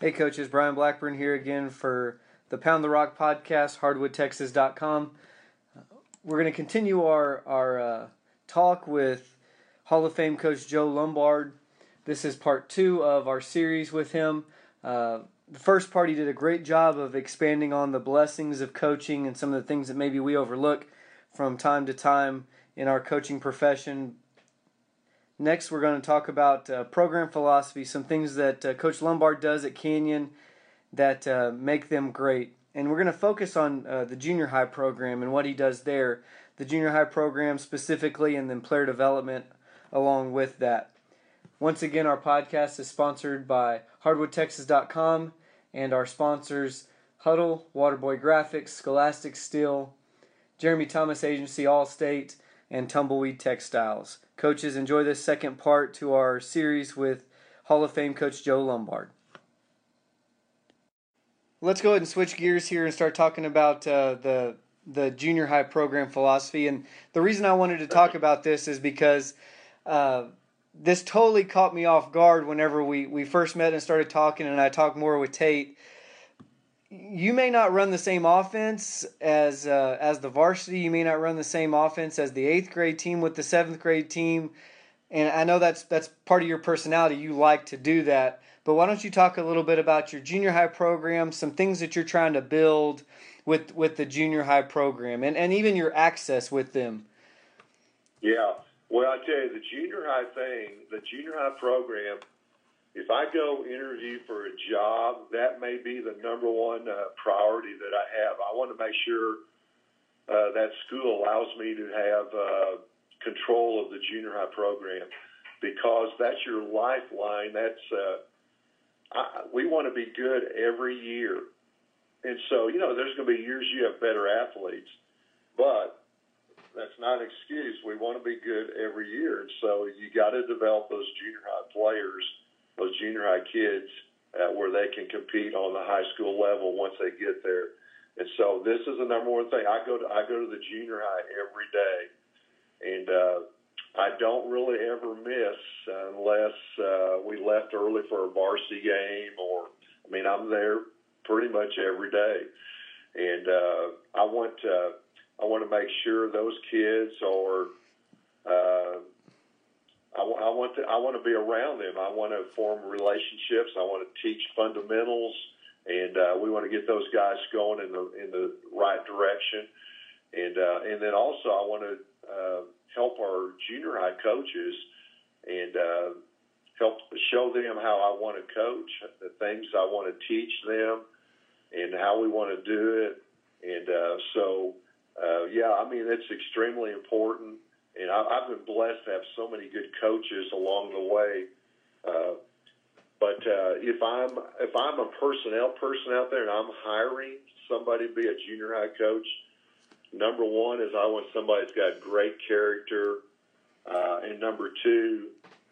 Hey, coaches. Brian Blackburn here again for the Pound the Rock podcast, hardwoodtexas.com. We're going to continue our, our uh, talk with Hall of Fame coach Joe Lombard. This is part two of our series with him. Uh, the first part, he did a great job of expanding on the blessings of coaching and some of the things that maybe we overlook from time to time in our coaching profession. Next, we're going to talk about uh, program philosophy, some things that uh, Coach Lombard does at Canyon that uh, make them great. And we're going to focus on uh, the junior high program and what he does there, the junior high program specifically, and then player development along with that. Once again, our podcast is sponsored by HardwoodTexas.com and our sponsors Huddle, Waterboy Graphics, Scholastic Steel, Jeremy Thomas Agency, Allstate, and Tumbleweed Textiles. Coaches, enjoy this second part to our series with Hall of Fame coach Joe Lombard. Let's go ahead and switch gears here and start talking about uh, the the junior high program philosophy. And the reason I wanted to talk about this is because uh, this totally caught me off guard whenever we, we first met and started talking, and I talked more with Tate you may not run the same offense as uh, as the varsity. You may not run the same offense as the eighth grade team with the seventh grade team. And I know that's that's part of your personality. You like to do that. But why don't you talk a little bit about your junior high program, some things that you're trying to build with with the junior high program, and, and even your access with them. Yeah. Well, I tell you, the junior high thing, the junior high program if I go interview for a job, that may be the number one uh, priority that I have. I want to make sure uh, that school allows me to have uh, control of the junior high program because that's your lifeline. That's uh, I, we want to be good every year, and so you know there's going to be years you have better athletes, but that's not an excuse. We want to be good every year, and so you got to develop those junior high players those junior high kids uh, where they can compete on the high school level once they get there. And so this is the number one thing. I go to I go to the junior high every day, and uh, I don't really ever miss unless uh, we left early for a varsity game or I mean I'm there pretty much every day, and uh, I want to I want to make sure those kids are. Uh, I, I want to I want to be around them. I want to form relationships. I want to teach fundamentals, and uh, we want to get those guys going in the in the right direction. And uh, and then also I want to uh, help our junior high coaches and uh, help show them how I want to coach, the things I want to teach them, and how we want to do it. And uh, so, uh, yeah, I mean it's extremely important and I, I've been blessed to have so many good coaches along the way. Uh, but uh, if I'm if I'm a personnel person out there and I'm hiring somebody to be a junior high coach, number one is I want somebody that's got great character, uh, and number two,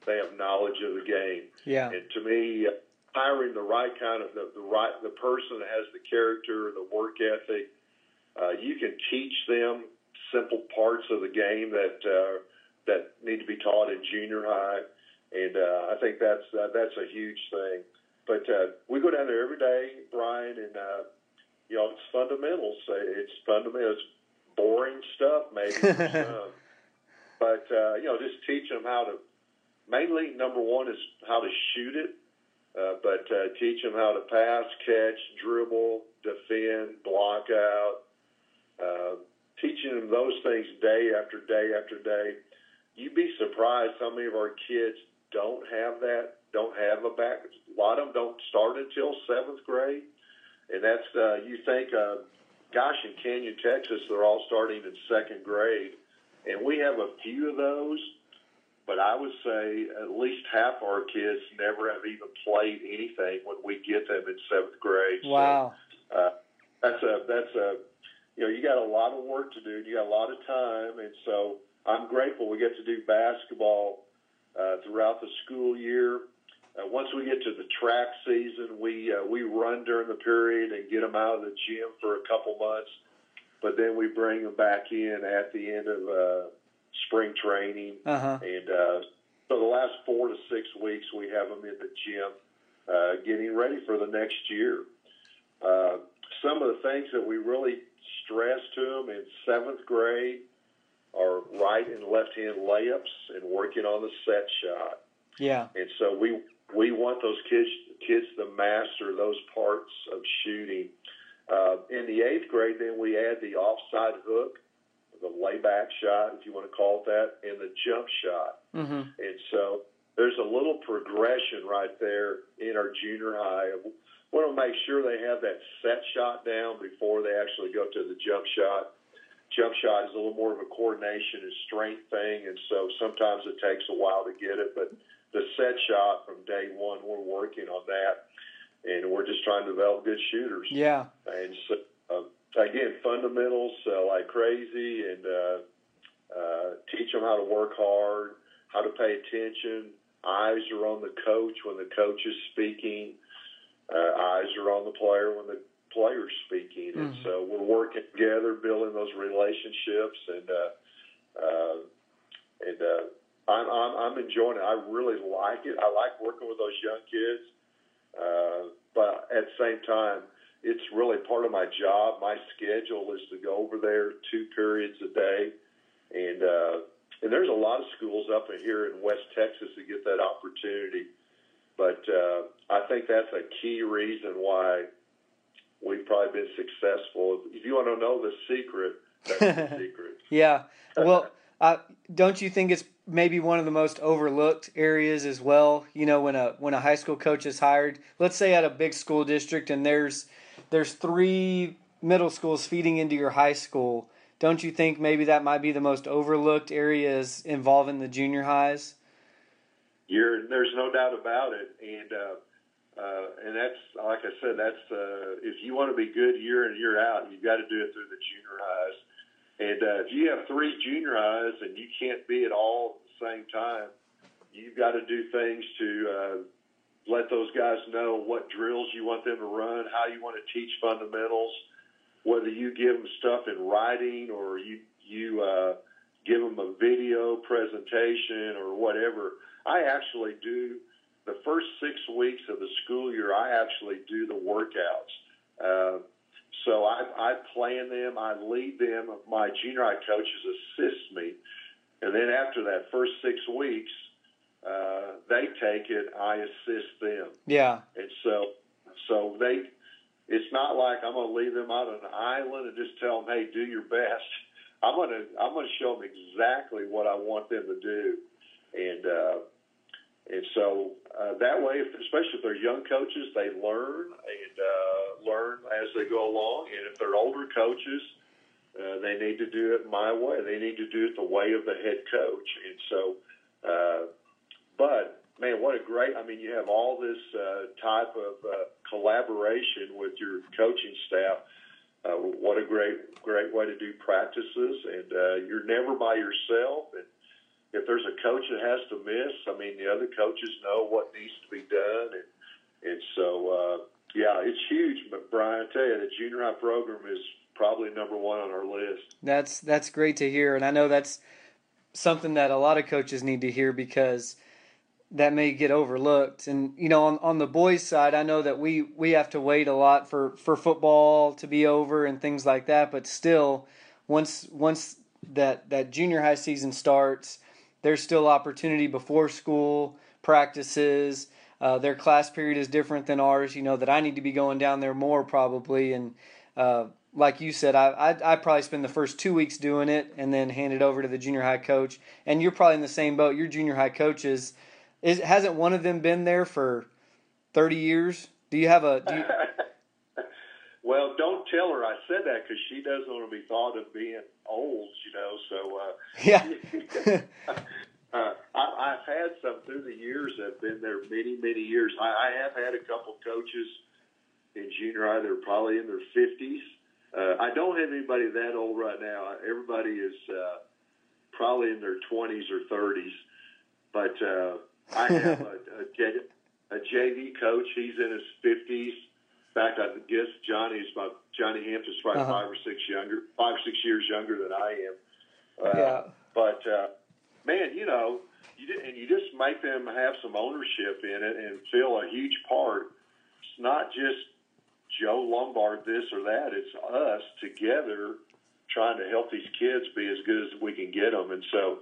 they have knowledge of the game. Yeah. And to me, hiring the right kind of the, the right the person that has the character, the work ethic, uh, you can teach them simple parts of the game that uh, that need to be taught in junior high, and uh, I think that's uh, that's a huge thing. But uh, we go down there every day, Brian, and uh, you know it's fundamentals. It's fundamentals, boring stuff maybe, but uh, you know just teach them how to. Mainly, number one is how to shoot it, uh, but uh, teach them how to pass, catch, dribble, defend, block out. Uh, teaching them those things day after day after day, you'd be surprised how many of our kids don't have that, don't have a back. A lot of them don't start until seventh grade, and that's uh, you think, uh, gosh, in Canyon, Texas, they're all starting in second grade, and we have a few of those. But I would say at least half our kids never have even played anything when we get them in seventh grade. Wow. So, uh, that's a that's a you know, you got a lot of work to do. You got a lot of time, and so I'm grateful we get to do basketball uh, throughout the school year. Uh, once we get to the track season, we uh, we run during the period and get them out of the gym for a couple months, but then we bring them back in at the end of uh, spring training, uh-huh. and uh, so the last four to six weeks we have them in the gym uh, getting ready for the next year. Uh, some of the things that we really stress to them in seventh grade are right and left hand layups and working on the set shot. Yeah. And so we we want those kids kids to master those parts of shooting. Uh, in the eighth grade, then we add the offside hook, the layback shot, if you want to call it that, and the jump shot. Mm-hmm. And so there's a little progression right there in our junior high. We want to make sure they have that set shot down before they actually go to the jump shot. Jump shot is a little more of a coordination and strength thing, and so sometimes it takes a while to get it. But the set shot from day one, we're working on that, and we're just trying to develop good shooters. Yeah. And so, um, again, fundamentals uh, like crazy, and uh, uh, teach them how to work hard, how to pay attention. Eyes are on the coach when the coach is speaking. Uh, eyes are on the player when the player's speaking, and Mhm. so we're working together, building those relationships, and uh, uh, and uh, I'm, I'm I'm enjoying it. I really like it. I like working with those young kids, uh, but at the same time, it's really part of my job. My schedule is to go over there two periods a day, and uh, and there's a lot of schools up in here in West Texas that get that opportunity. But uh, I think that's a key reason why we've probably been successful. If you want to know the secret, that's the secret. Yeah. Well, uh, don't you think it's maybe one of the most overlooked areas as well? You know, when a when a high school coach is hired, let's say at a big school district, and there's there's three middle schools feeding into your high school. Don't you think maybe that might be the most overlooked areas involving the junior highs? You're, there's no doubt about it, and uh, uh, and that's like I said, that's uh, if you want to be good year in year out, you've got to do it through the junior highs. And uh, if you have three junior highs and you can't be at all at the same time, you've got to do things to uh, let those guys know what drills you want them to run, how you want to teach fundamentals, whether you give them stuff in writing or you you uh, give them a video presentation or whatever. I actually do the first six weeks of the school year. I actually do the workouts. Uh, so I, I plan them, I lead them. My junior high coaches assist me, and then after that first six weeks, uh, they take it. I assist them, Yeah. and so so they. It's not like I'm going to leave them out on an island and just tell them, "Hey, do your best." I'm to I'm to show them exactly what I want them to do, and uh, and so uh, that way, if, especially if they're young coaches, they learn and uh, learn as they go along. And if they're older coaches, uh, they need to do it my way. They need to do it the way of the head coach. And so, uh, but man, what a great! I mean, you have all this uh, type of uh, collaboration with your coaching staff. What a great, great way to do practices, and uh, you're never by yourself. And if there's a coach that has to miss, I mean, the other coaches know what needs to be done, and and so uh, yeah, it's huge. But Brian, I tell you, the junior high program is probably number one on our list. That's that's great to hear, and I know that's something that a lot of coaches need to hear because that may get overlooked. And you know, on on the boys' side, I know that we we have to wait a lot for for football to be over and things like that. But still, once once that that junior high season starts, there's still opportunity before school practices. Uh, their class period is different than ours. You know that I need to be going down there more probably, and uh, like you said, I, I I probably spend the first two weeks doing it and then hand it over to the junior high coach. And you're probably in the same boat. Your junior high coaches is hasn't one of them been there for thirty years? Do you have a? Do you, well, don't tell her I said that because she doesn't want to be thought of being old, you know. So uh, yeah. uh, I, I've had some through the years that have been there many, many years. I, I have had a couple coaches in junior high that are probably in their fifties. Uh, I don't have anybody that old right now. Everybody is uh, probably in their twenties or thirties. But uh, I have a, a, J, a JV coach. He's in his fifties. In fact, I guess Johnny's about Johnny Hampton's probably Uh-huh. five or six younger, five or six years younger than I am. Uh, yeah. But uh, man, you know, you did, and you just make them have some ownership in it and feel a huge part. It's not just Joe Lombard this or that. It's us together trying to help these kids be as good as we can get them. And so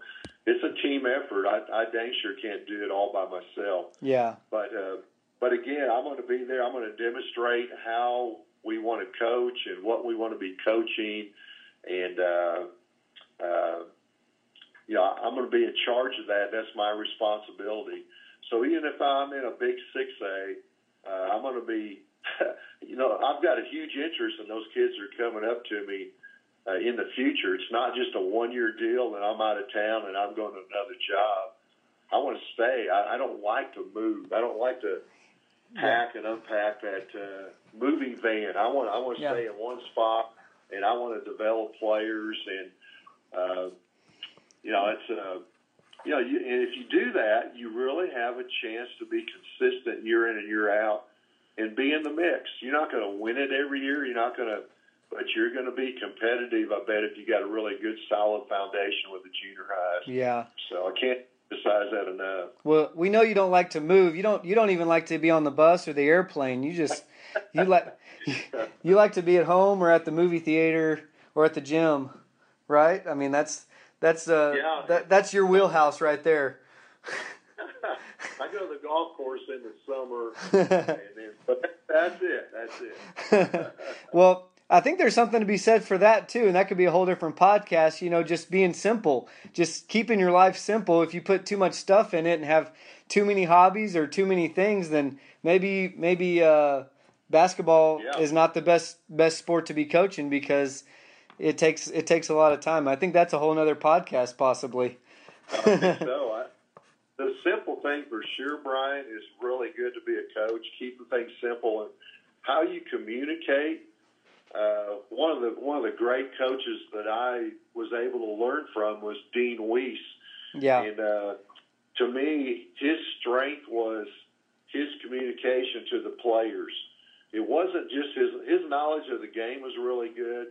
it's a team effort. I, I dang sure can't do it all by myself. Yeah. But uh, but again, I'm going to be there. I'm going to demonstrate how we want to coach and what we want to be coaching, and uh, uh, you know, I'm going to be in charge of that. That's my responsibility. So even if I'm in a big six A, uh, I'm going to be, you know, I've got a huge interest in those kids that are coming up to me uh, in the future. It's not just a one year deal and I'm out of town and I'm going to another job. I want to stay. I, I don't like to move. I don't like to pack and unpack that uh, moving van. I want I want to Yeah. stay in one spot and I want to develop players and uh, you know it's uh, you know you, and if you do that, you really have a chance to be consistent year in and year out and be in the mix. You're not going to win it every year. You're not going to but you're going to be competitive. I bet if you got a really good, solid foundation with the junior highs. Yeah. So I can't emphasize that enough. Well, we know you don't like to move. You don't. You don't even like to be on the bus or the airplane. You just you like you like to be at home or at the movie theater or at the gym, right? I mean, that's that's uh Yeah. that that's your wheelhouse right there. I go to the golf course in the summer, and then, but that's it. That's it. well, I think there's something to be said for that too, and that could be a whole different podcast. You know, just being simple, just keeping your life simple. If you put too much stuff in it and have too many hobbies or too many things, then maybe maybe uh, basketball Yeah. is not the best best sport to be coaching because it takes it takes a lot of time. I think that's a whole nother podcast possibly. I think so. I, the simple thing for sure, Brian, is really good to be a coach. Keeping things simple and how you communicate. Uh, one of the one of the great coaches that I was able to learn from was Dean Weese. Yeah, And uh, to me, his strength was his communication to the players. It wasn't just his his knowledge of the game was really good,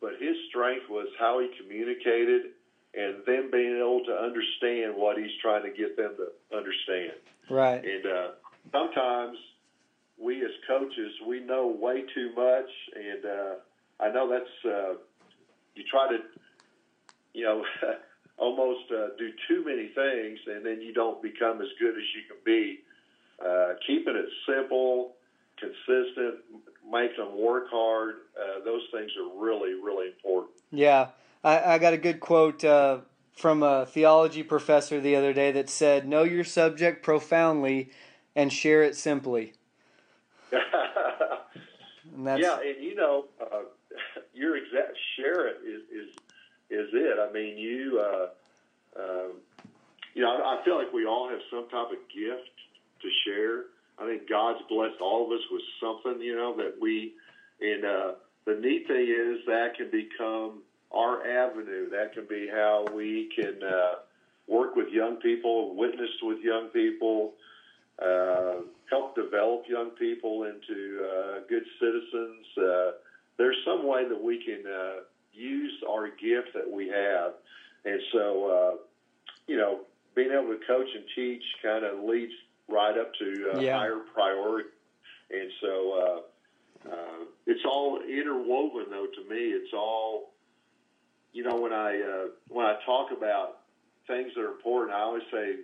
but his strength was how he communicated and them being able to understand what he's trying to get them to understand. right. And uh, sometimes we as coaches we know way too much, and uh, I know that's uh, you try to you know almost uh, do too many things, and then you don't become as good as you can be. Uh, keeping it simple, consistent, make them work hard. Uh, those things are really, really important. Yeah, I, I got a good quote uh, from a theology professor the other day that said, "Know your subject profoundly, and share it simply." Yeah, and you know, uh, your exact share it is is is it. I mean, you uh, um, you know, I I feel like we all have some type of gift to share. I think God's blessed all of us with something, you know, that we and uh, the neat thing is that can become our avenue. That can be how we can uh, work with young people, witness with young people, help young people into uh, good citizens. Uh, there's some way that we can uh, use our gift that we have, and so uh, you know, being able to coach and teach kind of leads right up to uh, Yeah. higher priority, and so uh, uh, it's all interwoven. Though to me, it's all you know when I uh, when I talk about things that are important, I always say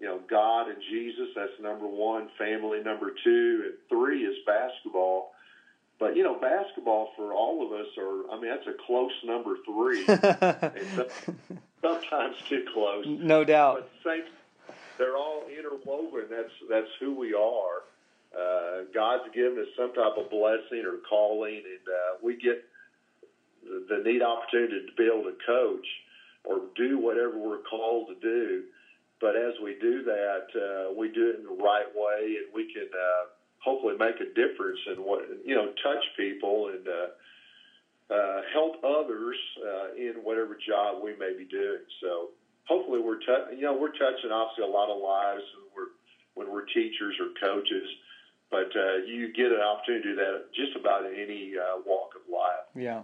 you know, God and Jesus, that's number one, family number two, and three is basketball. But, you know, basketball for all of us are, I mean, that's a close number three, sometimes too close. no doubt. But same, they're all interwoven. That's that's who we are. Uh, God's given us some type of blessing or calling, and uh, we get the, the neat opportunity to be able to coach or do whatever we're called to do. But as we do that, uh, we do it in the right way, and we can uh, hopefully make a difference in what you know, touch people and uh, uh, help others uh, in whatever job we may be doing. So hopefully we're tou- you know we're touching obviously a lot of lives when we're when we're teachers or coaches, but uh, you get an opportunity to do that just about in any uh, walk of life. Yeah.